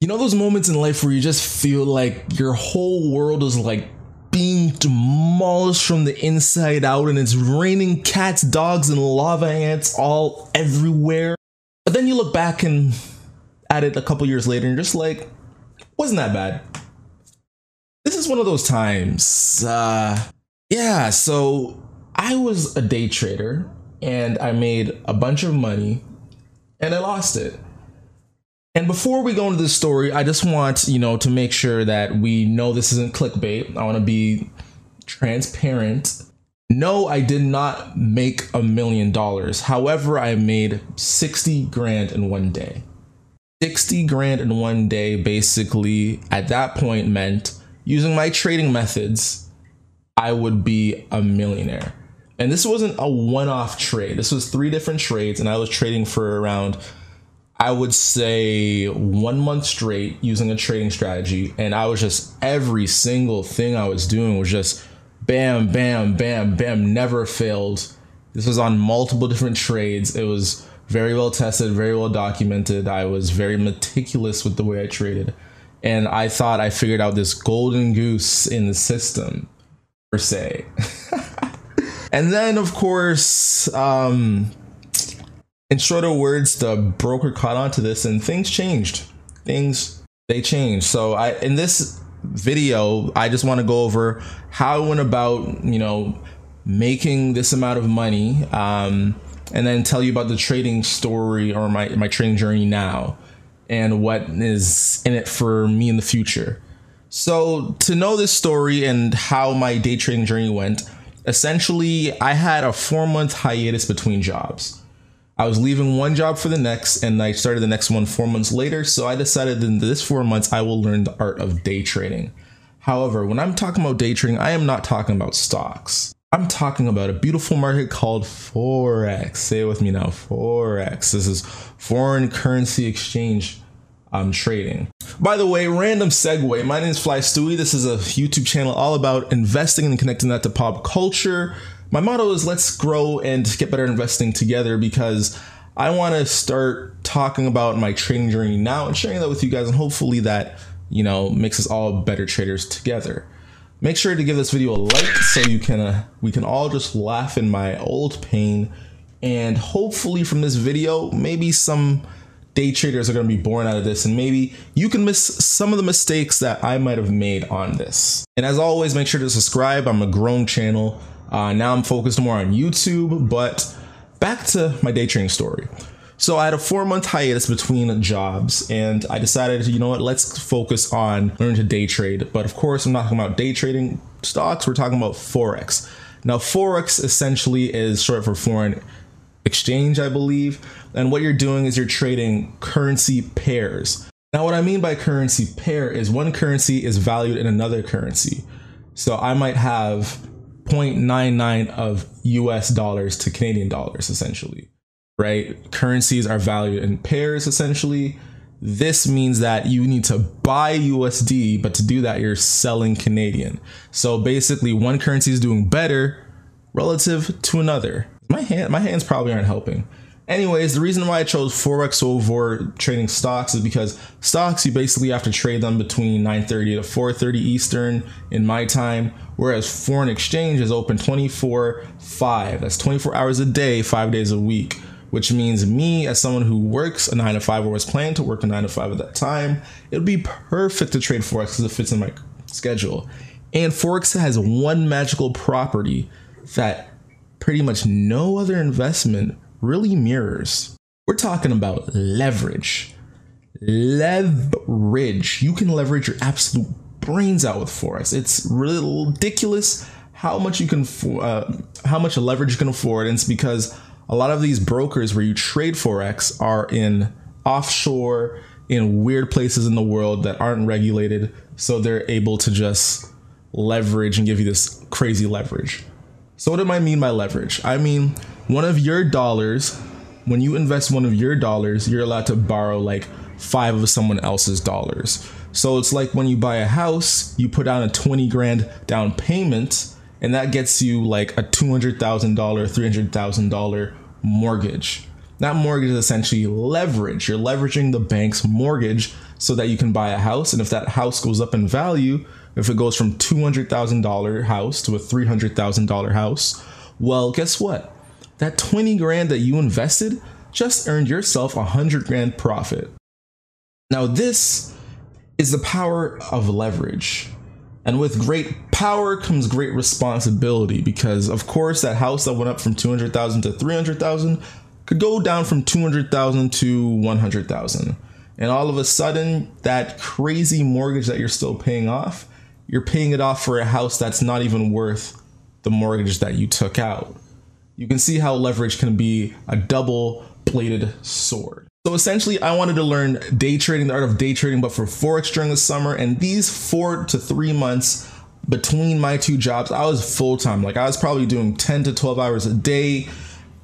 You know those moments in life where you just feel like your whole world is like being demolished from the inside out and it's raining cats, dogs, and lava ants all everywhere. But then you look back and at it a couple years later and you're just like, wasn't that bad. This is one of those times. Uh yeah, so I was a day trader and I made a bunch of money and I lost it. And before we go into this story, I just want, you know, to make sure that we know this isn't clickbait. I want to be transparent. No, I did not make a million dollars. However, I made 60 grand in one day. 60 grand in one day basically at that point meant using my trading methods, I would be a millionaire. And this wasn't a one off trade. This was three different trades, and I was trading for around I would say one month straight using a trading strategy. And I was just, every single thing I was doing was just bam, bam, bam, bam, never failed. This was on multiple different trades. It was very well tested, very well documented. I was very meticulous with the way I traded. And I thought I figured out this golden goose in the system, per se. and then, of course, um, in shorter words, the broker caught on to this and things changed. Things they changed. So I in this video, I just want to go over how I went about, you know, making this amount of money, um, and then tell you about the trading story or my my trading journey now, and what is in it for me in the future. So to know this story and how my day trading journey went, essentially I had a four month hiatus between jobs. I was leaving one job for the next, and I started the next one four months later. So I decided in this four months, I will learn the art of day trading. However, when I'm talking about day trading, I am not talking about stocks. I'm talking about a beautiful market called Forex. Say it with me now Forex. This is foreign currency exchange um, trading. By the way, random segue. My name is Fly Stewie. This is a YouTube channel all about investing and connecting that to pop culture my motto is let's grow and get better investing together because I want to start talking about my trading journey now and sharing that with you guys, and hopefully that you know makes us all better traders together. Make sure to give this video a like so you can uh, we can all just laugh in my old pain, and hopefully from this video maybe some day traders are going to be born out of this and maybe you can miss some of the mistakes that I might have made on this. And as always, make sure to subscribe. I'm a grown channel. Uh, now I'm focused more on YouTube, but back to my day trading story. So I had a four month hiatus between jobs, and I decided, you know what, let's focus on learning to day trade. But of course, I'm not talking about day trading stocks, we're talking about Forex. Now, Forex essentially is short for foreign exchange, I believe. And what you're doing is you're trading currency pairs. Now, what I mean by currency pair is one currency is valued in another currency. So I might have 0.99 of US dollars to Canadian dollars, essentially, right? Currencies are valued in pairs, essentially. This means that you need to buy USD, but to do that, you're selling Canadian. So basically, one currency is doing better relative to another. My hand, my hands probably aren't helping. Anyways, the reason why I chose Forex over trading stocks is because stocks you basically have to trade them between 9:30 to 4:30 Eastern in my time, whereas foreign exchange is open 24/5. That's 24 hours a day, 5 days a week, which means me as someone who works a 9 to 5 or was planning to work a 9 to 5 at that time, it would be perfect to trade Forex cuz it fits in my schedule. And Forex has one magical property that pretty much no other investment really mirrors. We're talking about leverage. Leverage. You can leverage your absolute brains out with Forex. It's really ridiculous how much you can, uh, how much leverage you can afford. And it's because a lot of these brokers where you trade Forex are in offshore, in weird places in the world that aren't regulated. So they're able to just leverage and give you this crazy leverage. So, what do I mean by leverage? I mean, one of your dollars, when you invest one of your dollars, you're allowed to borrow like five of someone else's dollars. So, it's like when you buy a house, you put down a 20 grand down payment, and that gets you like a $200,000, $300,000 mortgage. That mortgage is essentially leverage. You're leveraging the bank's mortgage so that you can buy a house. And if that house goes up in value, if it goes from $200,000 house to a $300,000 house, well, guess what? That 20 grand that you invested just earned yourself a 100 grand profit. Now, this is the power of leverage. And with great power comes great responsibility because, of course, that house that went up from 200,000 to 300,000 could go down from 200,000 to 100,000. And all of a sudden, that crazy mortgage that you're still paying off, you're paying it off for a house that's not even worth the mortgage that you took out. You can see how leverage can be a double bladed sword. So essentially, I wanted to learn day trading, the art of day trading, but for Forex during the summer. And these four to three months between my two jobs, I was full time. Like I was probably doing 10 to 12 hours a day,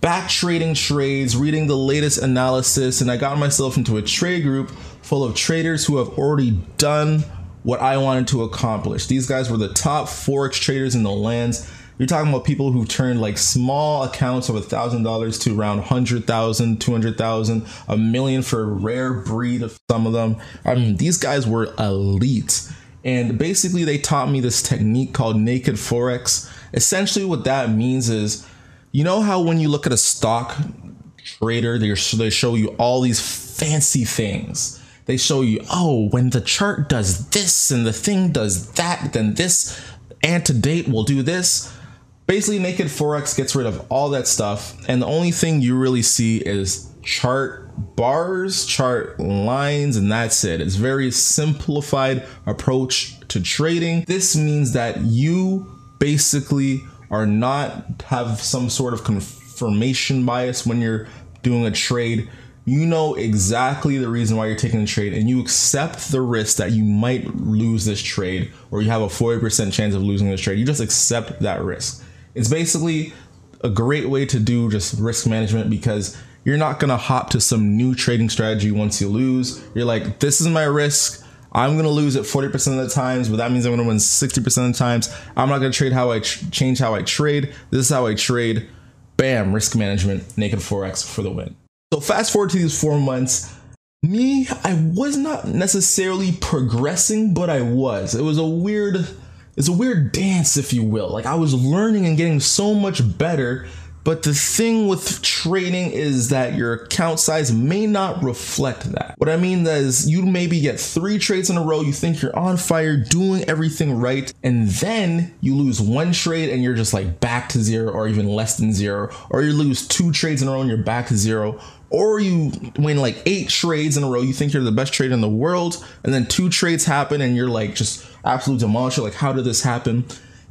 back trading trades, reading the latest analysis. And I got myself into a trade group full of traders who have already done what I wanted to accomplish. These guys were the top Forex traders in the lands you're talking about people who turned like small accounts of a thousand dollars to around hundred thousand, two hundred thousand, a million for a rare breed of some of them. I mean, these guys were elite. And basically, they taught me this technique called naked forex. Essentially, what that means is, you know how when you look at a stock trader, they they show you all these fancy things. They show you, oh, when the chart does this and the thing does that, then this antedate will do this basically naked forex gets rid of all that stuff and the only thing you really see is chart bars chart lines and that's it. It's very simplified approach to trading. This means that you basically are not have some sort of confirmation bias when you're doing a trade. You know exactly the reason why you're taking the trade and you accept the risk that you might lose this trade or you have a 40% chance of losing this trade. You just accept that risk it's basically a great way to do just risk management because you're not going to hop to some new trading strategy once you lose. You're like, this is my risk. I'm going to lose it 40% of the times, but that means I'm going to win 60% of the times. I'm not going to trade how I change how I trade. This is how I trade. Bam, risk management, naked forex for the win. So fast forward to these 4 months, me, I was not necessarily progressing, but I was. It was a weird it's a weird dance, if you will. Like I was learning and getting so much better. But the thing with trading is that your account size may not reflect that. What I mean is you maybe get three trades in a row, you think you're on fire, doing everything right, and then you lose one trade and you're just like back to zero or even less than zero, or you lose two trades in a row and you're back to zero, or you win like eight trades in a row, you think you're the best trader in the world, and then two trades happen and you're like just absolute demolisher. Like, how did this happen?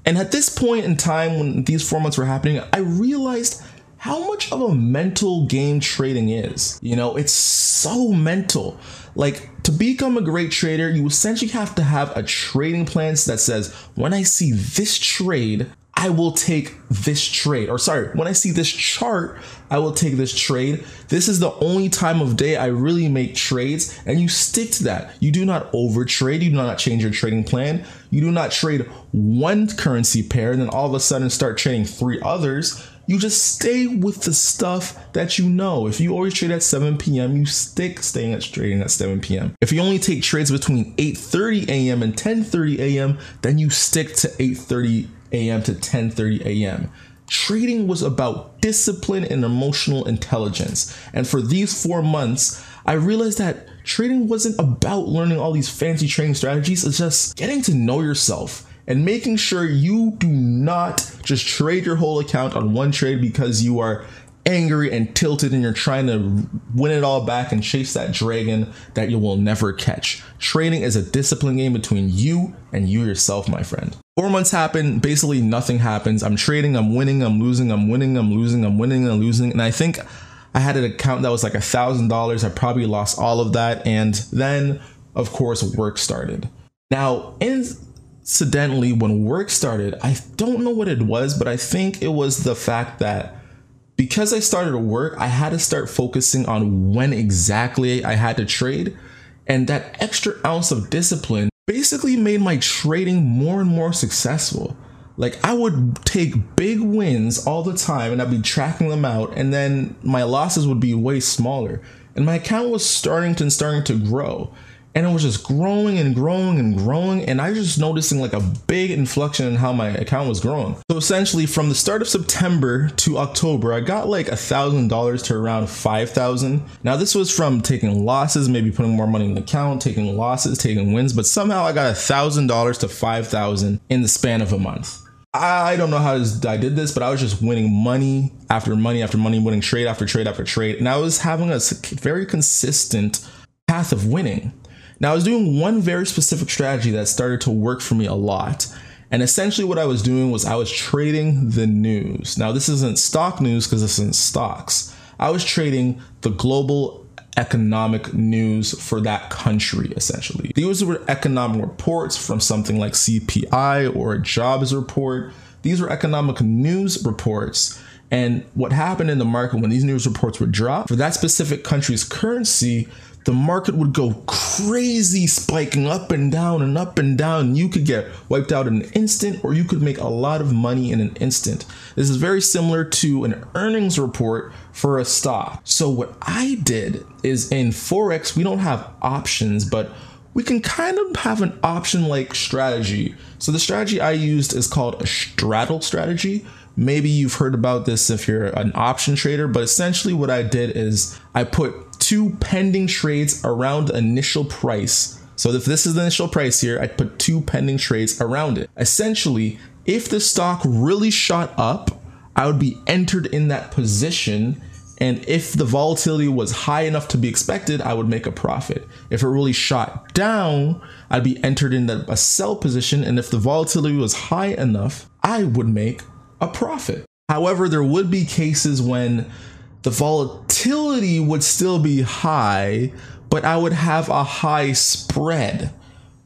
And at this point in time, when these four months were happening, I realized how much of a mental game trading is. You know, it's so mental. Like, to become a great trader, you essentially have to have a trading plan that says, when I see this trade, I will take this trade. Or sorry, when I see this chart, I will take this trade. This is the only time of day I really make trades, and you stick to that. You do not over trade. You do not change your trading plan. You do not trade one currency pair and then all of a sudden start trading three others. You just stay with the stuff that you know. If you always trade at 7 p.m., you stick staying at trading at 7 p.m. If you only take trades between 8:30 a.m. and 10:30 a.m., then you stick to 8:30 a.m. to 10:30 a.m. Trading was about discipline and emotional intelligence. And for these 4 months, I realized that trading wasn't about learning all these fancy trading strategies, it's just getting to know yourself and making sure you do not just trade your whole account on one trade because you are angry and tilted and you're trying to win it all back and chase that dragon that you will never catch. Trading is a discipline game between you and you yourself, my friend. Four months happen, basically nothing happens. I'm trading, I'm winning, I'm losing, I'm winning, I'm losing, I'm winning, I'm losing. And I think I had an account that was like a thousand dollars. I probably lost all of that. And then, of course, work started. Now, incidentally, when work started, I don't know what it was, but I think it was the fact that because I started to work, I had to start focusing on when exactly I had to trade. And that extra ounce of discipline basically made my trading more and more successful. Like I would take big wins all the time and I'd be tracking them out, and then my losses would be way smaller. And my account was starting to starting to grow. And it was just growing and growing and growing and i was just noticing like a big inflection in how my account was growing so essentially from the start of september to october i got like a thousand dollars to around five thousand now this was from taking losses maybe putting more money in the account taking losses taking wins but somehow i got a thousand dollars to five thousand in the span of a month I don't know how I did this, but I was just winning money after money after money, winning trade after trade after trade. And I was having a very consistent path of winning. Now, I was doing one very specific strategy that started to work for me a lot. And essentially, what I was doing was I was trading the news. Now, this isn't stock news because this isn't stocks. I was trading the global economic news for that country, essentially. These were economic reports from something like CPI or a jobs report. These were economic news reports. And what happened in the market when these news reports were dropped for that specific country's currency, the market would go crazy, spiking up and down and up and down. You could get wiped out in an instant, or you could make a lot of money in an instant. This is very similar to an earnings report for a stock. So, what I did is in Forex, we don't have options, but we can kind of have an option like strategy. So, the strategy I used is called a straddle strategy. Maybe you've heard about this if you're an option trader, but essentially, what I did is I put two pending trades around initial price. So if this is the initial price here, I'd put two pending trades around it. Essentially, if the stock really shot up, I would be entered in that position. And if the volatility was high enough to be expected, I would make a profit. If it really shot down, I'd be entered in a sell position. And if the volatility was high enough, I would make a profit. However, there would be cases when the volatility would still be high, but I would have a high spread.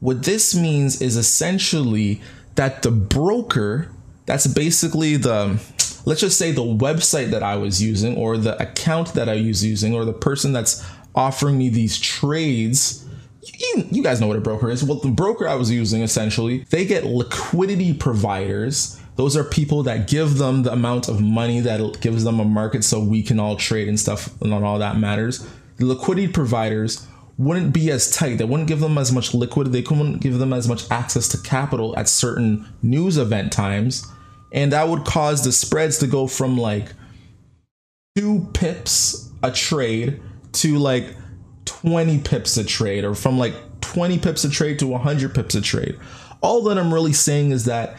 What this means is essentially that the broker, that's basically the, let's just say the website that I was using, or the account that I was using, or the person that's offering me these trades. You, you guys know what a broker is. Well, the broker I was using essentially, they get liquidity providers those are people that give them the amount of money that gives them a market so we can all trade and stuff and all that matters. The liquidity providers wouldn't be as tight. They wouldn't give them as much liquid. They couldn't give them as much access to capital at certain news event times. And that would cause the spreads to go from like two pips a trade to like 20 pips a trade, or from like 20 pips a trade to 100 pips a trade. All that I'm really saying is that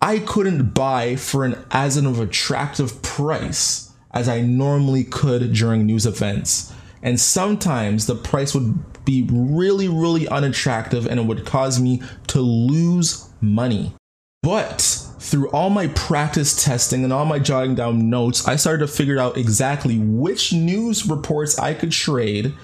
I couldn't buy for an as an attractive price as I normally could during news events. And sometimes the price would be really, really unattractive and it would cause me to lose money. But through all my practice testing and all my jotting down notes, I started to figure out exactly which news reports I could trade,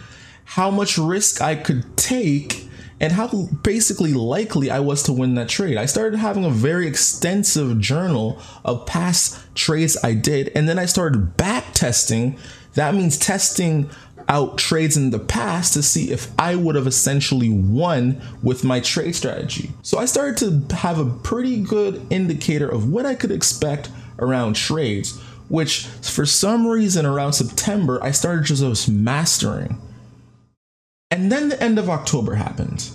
how much risk I could take, and how basically likely I was to win that trade. I started having a very extensive journal of past trades I did, and then I started back testing. That means testing out trades in the past to see if I would have essentially won with my trade strategy. So I started to have a pretty good indicator of what I could expect around trades, which for some reason around September I started just mastering. And then the end of October happened.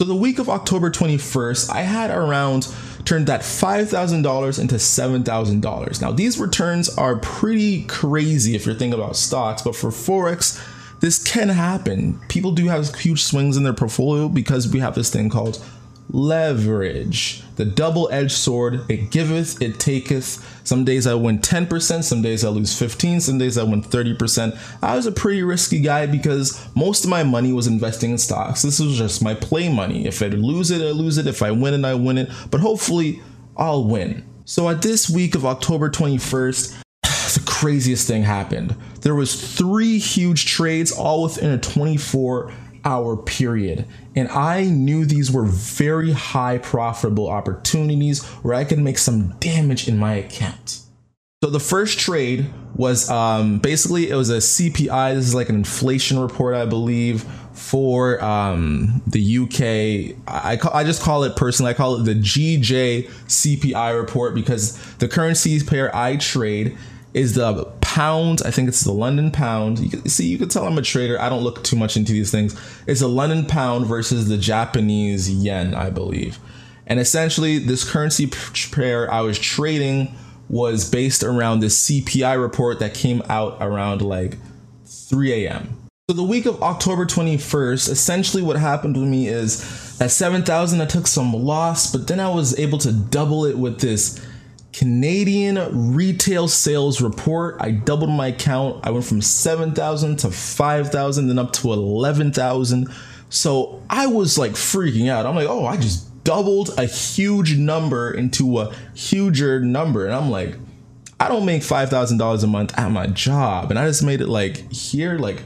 So the week of October 21st, I had around turned that $5,000 into $7,000. Now, these returns are pretty crazy if you're thinking about stocks, but for Forex, this can happen. People do have huge swings in their portfolio because we have this thing called leverage, the double edged sword. It giveth, it taketh. Some days I win 10%, some days I lose 15, some days I win 30%. I was a pretty risky guy because most of my money was investing in stocks. This was just my play money. If I lose it, I lose it. If I win it, I win it. But hopefully, I'll win. So at this week of October 21st, the craziest thing happened. There was three huge trades all within a 24 hour period. And I knew these were very high profitable opportunities where I could make some damage in my account. So the first trade was um, basically it was a CPI. This is like an inflation report, I believe, for um, the UK. I call, I just call it personally. I call it the GJ CPI report because the currency pair I trade is the pound. I think it's the London pound. You can, see, you can tell I'm a trader. I don't look too much into these things. It's the London pound versus the Japanese yen, I believe. And essentially, this currency pair I was trading was based around this CPI report that came out around like 3 a.m. So the week of October 21st, essentially what happened with me is at 7,000 I took some loss, but then I was able to double it with this Canadian retail sales report. I doubled my count. I went from 7,000 to 5,000, then up to 11,000. So I was like freaking out. I'm like, oh, I just doubled a huge number into a huger number. And I'm like, I don't make $5,000 a month at my job. And I just made it like here, like,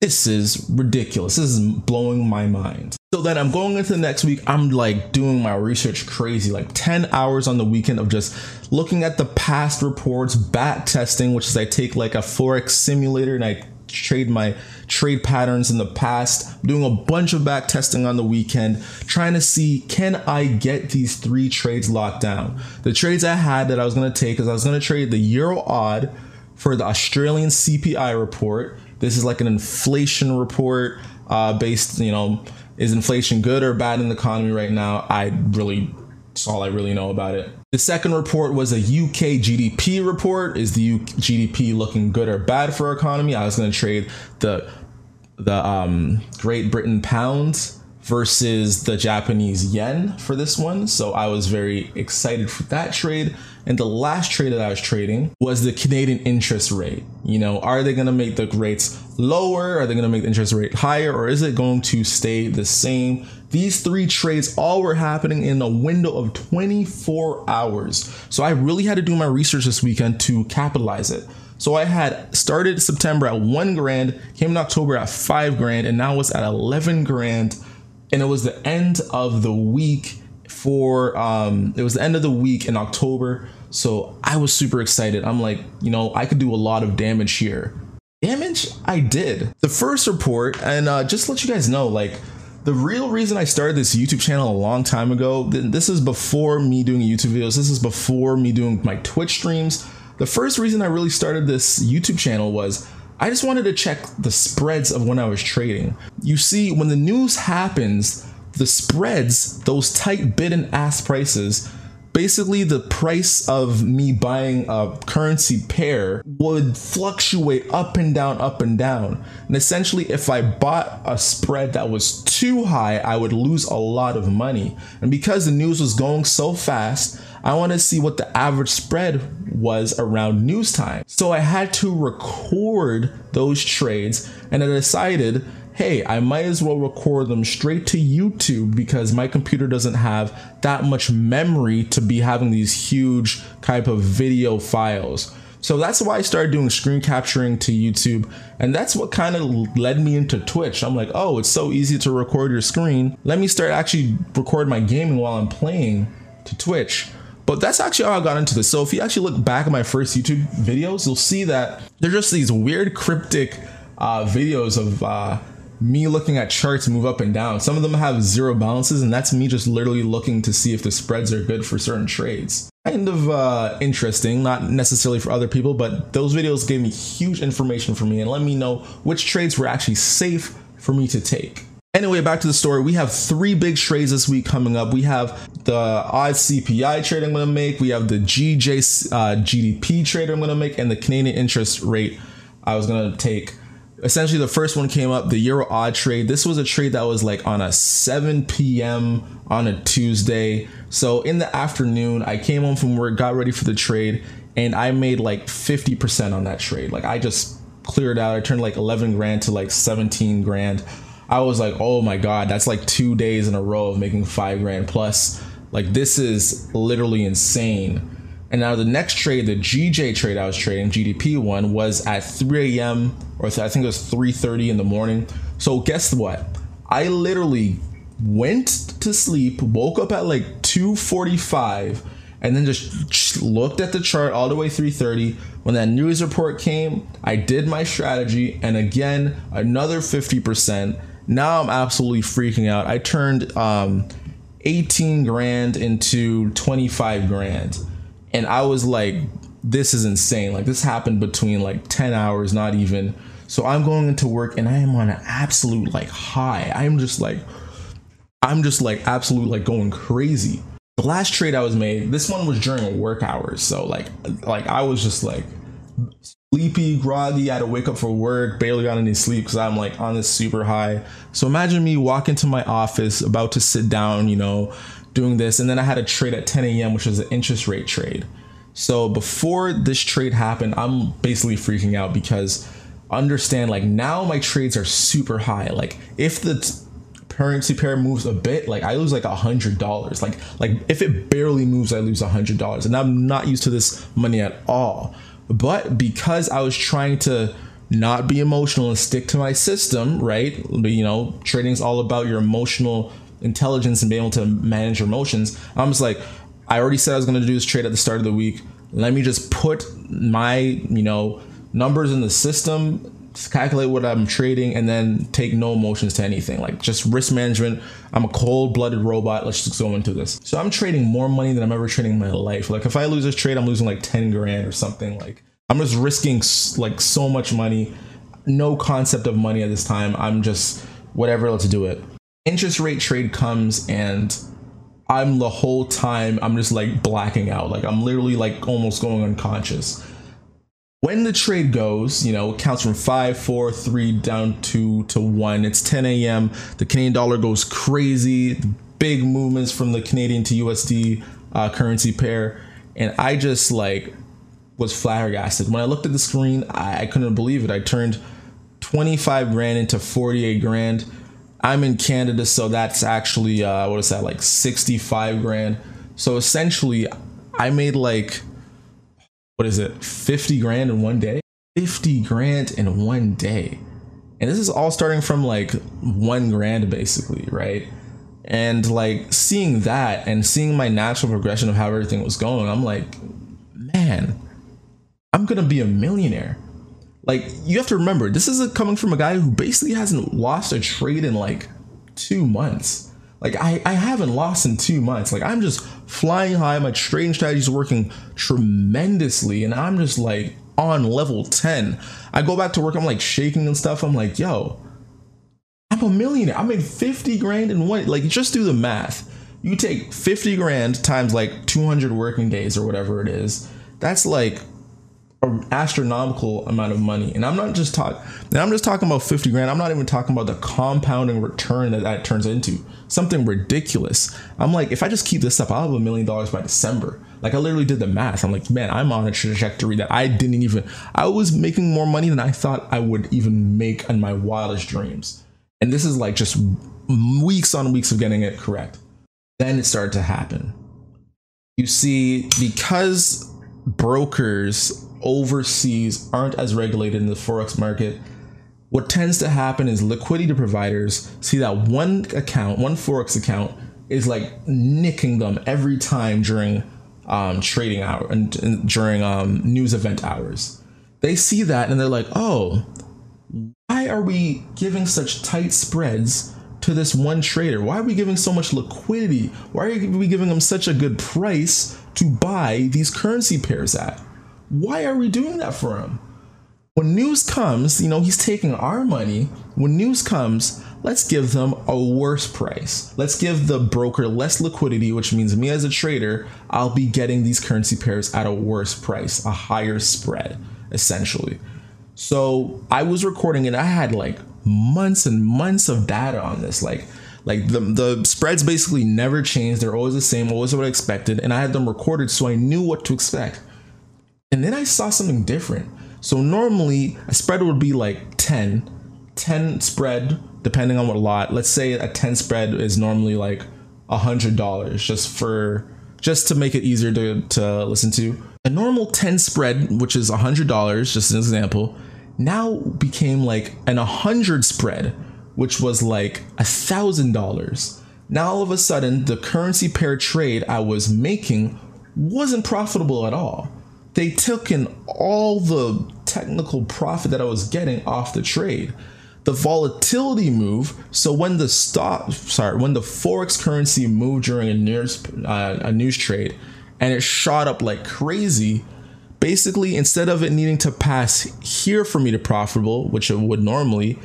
this is ridiculous. This is blowing my mind. So then I'm going into the next week. I'm like doing my research crazy, like 10 hours on the weekend of just looking at the past reports, back testing, which is I take like a Forex simulator and I trade my trade patterns in the past, doing a bunch of back testing on the weekend, trying to see can I get these three trades locked down. The trades I had that I was going to take is I was going to trade the euro odd for the Australian CPI report this is like an inflation report uh, based, you know, is inflation good or bad in the economy right now? I really, that's all I really know about it. The second report was a UK GDP report. Is the UK GDP looking good or bad for our economy? I was going to trade the the um, Great Britain pounds versus the Japanese yen for this one. So I was very excited for that trade. And the last trade that I was trading was the Canadian interest rate. You know, are they going to make the rates lower? Are they going to make the interest rate higher? Or is it going to stay the same? These three trades all were happening in a window of 24 hours. So I really had to do my research this weekend to capitalize it. So I had started September at one grand, came in October at five grand, and now it's at 11 grand and it was the end of the week for um it was the end of the week in October. So I was super excited. I'm like, you know, I could do a lot of damage here. Damage I did. The first report, and uh, just let you guys know, like the real reason I started this YouTube channel a long time ago, this is before me doing YouTube videos. This is before me doing my Twitch streams. The first reason I really started this YouTube channel was I just wanted to check the spreads of when I was trading. You see, when the news happens, the spreads, those tight bid and ask prices, basically the price of me buying a currency pair would fluctuate up and down, up and down. And essentially, if I bought a spread that was too high, I would lose a lot of money. And because the news was going so fast, I want to see what the average spread was around news time. So I had to record those trades and I decided hey, I might as well record them straight to YouTube because my computer doesn't have that much memory to be having these huge type of video files. So that's why I started doing screen capturing to YouTube. And that's what kind of led me into Twitch. I'm like, oh, it's so easy to record your screen. Let me start actually record my gaming while I'm playing to Twitch. But that's actually how I got into this. So if you actually look back at my first YouTube videos, you'll see that they're just these weird cryptic uh, videos of uh, me looking at charts move up and down. Some of them have zero balances, and that's me just literally looking to see if the spreads are good for certain trades. Kind of uh, interesting, not necessarily for other people, but those videos gave me huge information for me and let me know which trades were actually safe for me to take. Anyway, back to the story. We have three big trades this week coming up. We have the odd CPI trade I'm going to make. We have the GJ uh, GDP trade I'm going to make, and the Canadian interest rate I was going to take essentially the first one came up the euro odd trade this was a trade that was like on a 7 p.m on a tuesday so in the afternoon i came home from work got ready for the trade and i made like 50% on that trade like i just cleared out i turned like 11 grand to like 17 grand i was like oh my god that's like two days in a row of making five grand plus like this is literally insane and now the next trade, the GJ trade I was trading, GDP one, was at 3 a.m. or I think it was 3:30 in the morning. So guess what? I literally went to sleep, woke up at like 2:45, and then just looked at the chart all the way 3:30. When that news report came, I did my strategy, and again another 50%. Now I'm absolutely freaking out. I turned um, 18 grand into 25 grand and I was like this is insane. Like this happened between like 10 hours, not even. So I'm going into work and I am on an absolute like high. I'm just like, I'm just like absolute like going crazy. The last trade I was made, this one was during work hours. So like, like I was just like sleepy, groggy. I had to wake up for work, barely got any sleep because I'm like on this super high. So imagine me walking to my office, about to sit down, you know, doing this, and then I had a trade at 10 a.m., which was an interest rate trade. So before this trade happened, I'm basically freaking out because understand like now my trades are super high. Like if the t- currency pair moves a bit, like I lose like a hundred dollars. Like like if it barely moves, I lose a hundred dollars, and I'm not used to this money at all. But because I was trying to not be emotional and stick to my system, right? You know, trading is all about your emotional intelligence and being able to manage your emotions. I'm just like, I already said I was going to do this trade at the start of the week. Let me just put my, you know, numbers in the system, calculate what I'm trading, and then take no emotions to anything. Like just risk management. I'm a cold blooded robot. Let's just go into this. So I'm trading more money than I'm ever trading in my life. Like if I lose this trade, I'm losing like 10 grand or something. Like I'm just risking like so much money. No concept of money at this time. I'm just whatever, let's do it. Interest rate trade comes and I'm the whole time I'm just like blacking out. Like I'm literally like almost going unconscious. When the trade goes, you know, it counts from five, four, three down two to one. It's 10 a.m. The Canadian dollar goes crazy. Big movements from the Canadian to USD uh, currency pair, and I just like was flabbergasted. When I looked at the screen, I, I couldn't believe it. I turned 25 grand into 48 grand I'm in Canada, so that's actually uh, what is that like 65 grand. So essentially, I made like what is it 50 grand in one day? 50 grand in one day. And this is all starting from like one grand basically right? And like seeing that and seeing my natural progression of how everything was going i'm like man i'm gonna be a millionaire. Like you have to remember, this is a, coming from a guy who basically hasn't lost a trade in like two months. Like I, I haven't lost in two months. Like I'm just flying high. My trading strategy is working tremendously, and I'm just like on level 10. I go back to work, I'm like shaking and stuff. I'm like, yo, I'm a millionaire. I made 50 grand in one. Like, just do the math. You take 50 grand times like 200 working days or whatever it is. That's like astronomical amount of money. And I'm not just talking, and I'm just talking about 50 grand. I'm not even talking about the compounding return that that turns into something ridiculous. I'm like, if I just keep this up, I'll have a million dollars by December. Like I literally did the math. I'm like, man, I'm on a trajectory that I didn't even, I was making more money than I thought I would even make in my wildest dreams. And this is like just weeks on weeks of getting it correct. Then it started to happen. You see, because brokers overseas aren't as regulated in the forex market what tends to happen is liquidity providers see that one account one forex account is like nicking them every time during um, trading hour and, and during um, news event hours they see that and they're like oh why are we giving such tight spreads to this one trader? Why are we giving so much liquidity? Why are we giving them such a good price to buy these currency pairs at? Why are we doing that for him? When news comes, you know, he's taking our money. When news comes, let's give them a worse price. Let's give the broker less liquidity, which means me as a trader, I'll be getting these currency pairs at a worse price, a higher spread, essentially. So I was recording and I had like months and months of data on this. Like, like the the spreads basically never change. They're always the same, always what I expected, and I had them recorded so I knew what to expect. And then I saw something different. So normally a spread would be like 10, 10 spread, depending on what lot. Let's say a 10 spread is normally like a hundred dollars just for just to make it easier to, to listen to. A normal 10 spread, which is a hundred dollars, just an example, now became like an a hundred spread, which was like a thousand dollars. Now all of a sudden the currency pair trade I was making wasn't profitable at all they took in all the technical profit that I was getting off the trade. The volatility move. So when the stock, sorry, when the forex currency moved during a news uh, a news trade, and it shot up like crazy, basically instead of it needing to pass here for me to profitable, which it would normally,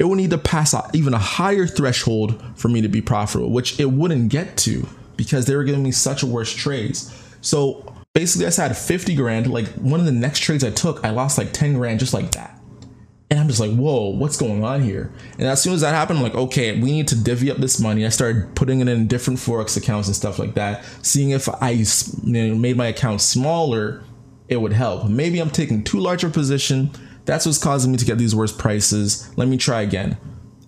it would need to pass even a higher threshold for me to be profitable, which it wouldn't get to because they were giving me such a worse trades. So basically, I had 50 grand. Like one of the next trades I took, I lost like 10 grand just like that. And I'm just like, whoa, what's going on here? And as soon as that happened, I'm like, okay, we need to divvy up this money. I started putting it in different Forex accounts and stuff like that, seeing if I you know, made my account smaller, it would help. Maybe I'm taking too large a position. That's what's causing me to get these worse prices. Let me try again.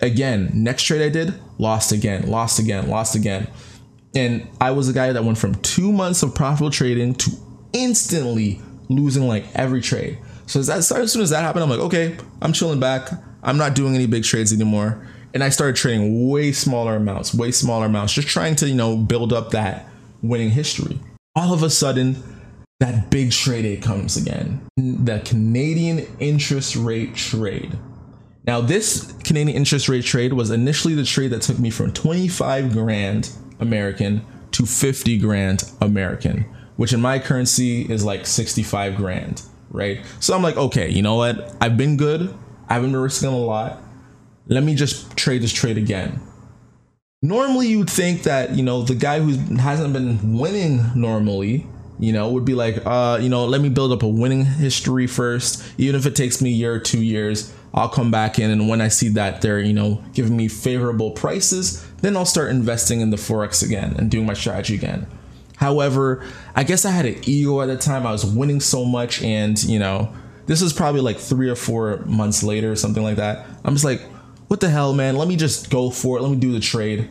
Again, next trade I did, lost again, lost again, lost again. And I was a guy that went from two months of profitable trading to instantly losing like every trade. So as, that, as soon as that happened, I'm like, okay, I'm chilling back. I'm not doing any big trades anymore. And I started trading way smaller amounts, way smaller amounts, just trying to, you know, build up that winning history. All of a sudden, that big trade comes again. The Canadian interest rate trade. Now, this Canadian interest rate trade was initially the trade that took me from 25 grand American to 50 grand American, which in my currency is like 65 grand right? So I'm like, okay, you know what? I've been good. I haven't been risking a lot. Let me just trade this trade again. Normally, you'd think that you know the guy who hasn't been winning normally, you know, would be like, uh, you know, let me build up a winning history first. Even if it takes me a year or two years, I'll come back in, and when I see that they're you know giving me favorable prices, then I'll start investing in the forex again and doing my strategy again. However, I guess I had an ego at the time. I was winning so much, and you know, this was probably like three or four months later, or something like that. I'm just like, what the hell, man? Let me just go for it. Let me do the trade.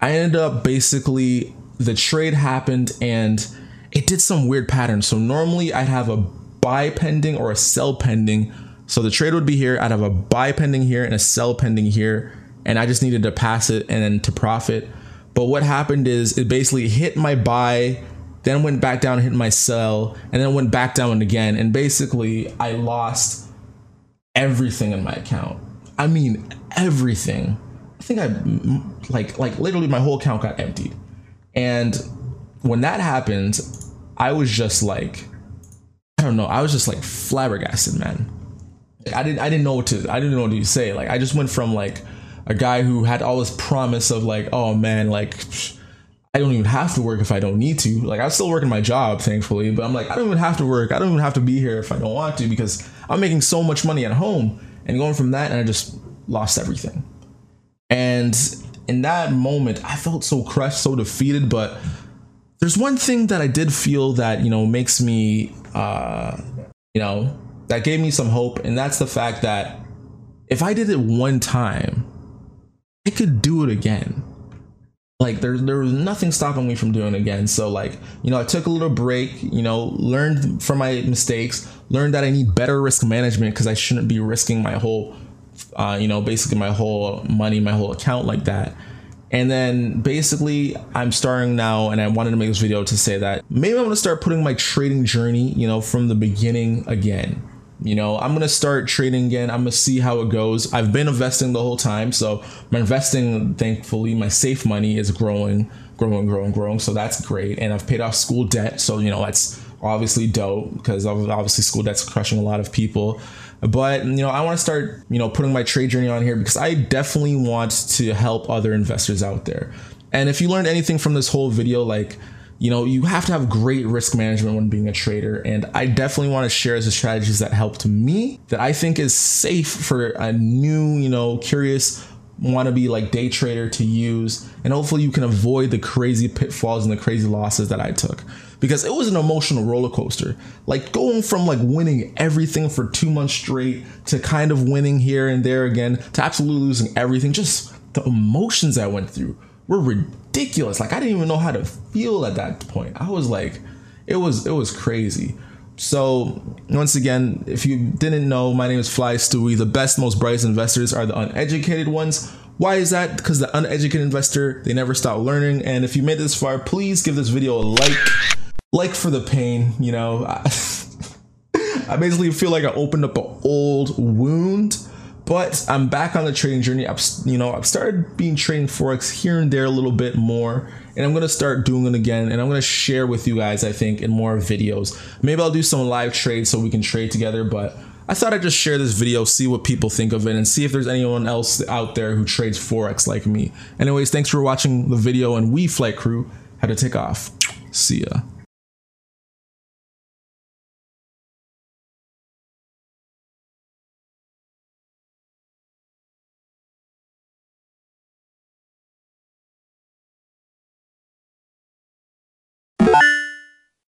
I ended up basically the trade happened and it did some weird patterns. So normally I'd have a buy pending or a sell pending. So the trade would be here. I'd have a buy pending here and a sell pending here, and I just needed to pass it and then to profit. But what happened is it basically hit my buy, then went back down, hit my sell, and then went back down again. And basically, I lost everything in my account. I mean, everything. I think I like like literally my whole account got emptied. And when that happened, I was just like, I don't know, I was just like flabbergasted, man. I didn't I didn't know what to I didn't know what to say. Like I just went from like a guy who had all this promise of like, oh man, like I don't even have to work if I don't need to. Like I'm still working my job, thankfully, but I'm like, I don't even have to work. I don't even have to be here if I don't want to because I'm making so much money at home. And going from that, and I just lost everything. And in that moment, I felt so crushed, so defeated. But there's one thing that I did feel that you know makes me, uh, you know, that gave me some hope, and that's the fact that if I did it one time, I could do it again. Like there, there was nothing stopping me from doing it again. So like, you know, I took a little break, you know, learned from my mistakes, learned that I need better risk management because I shouldn't be risking my whole, uh, you know, basically my whole money, my whole account like that. And then basically, I'm starting now, and I wanted to make this video to say that maybe I'm gonna start putting my trading journey, you know, from the beginning again. You know, I'm gonna start trading again. I'm gonna see how it goes. I've been investing the whole time, so my investing, thankfully, my safe money is growing, growing, growing, growing. So that's great, and I've paid off school debt. So you know, that's obviously dope because obviously school debt's crushing a lot of people. But you know, I want to start you know putting my trade journey on here because I definitely want to help other investors out there. And if you learned anything from this whole video, like you know, you have to have great risk management when being a trader. And I definitely want to share the strategies that helped me that I think is safe for a new, you know, curious want to be like day trader to use. And hopefully you can avoid the crazy pitfalls and the crazy losses that I took. Because it was an emotional roller coaster. Like going from like winning everything for 2 months straight to kind of winning here and there again to absolutely losing everything just the emotions I went through were ridiculous. Like I didn't even know how to feel at that point. I was like, it was it was crazy. So once again, if you didn't know, my name is Fly Stewie. The best, most brightest investors are the uneducated ones. Why is that? Because the uneducated investor, they never stop learning. And if you made this far, please give this video a like. Like for the pain, you know. I, I basically feel like I opened up an old wound but I'm back on the trading journey. I've you know I've started being trading forex here and there a little bit more, and I'm gonna start doing it again. And I'm gonna share with you guys. I think in more videos. Maybe I'll do some live trades so we can trade together. But I thought I'd just share this video, see what people think of it, and see if there's anyone else out there who trades forex like me. Anyways, thanks for watching the video, and we flight crew had to take off. See ya.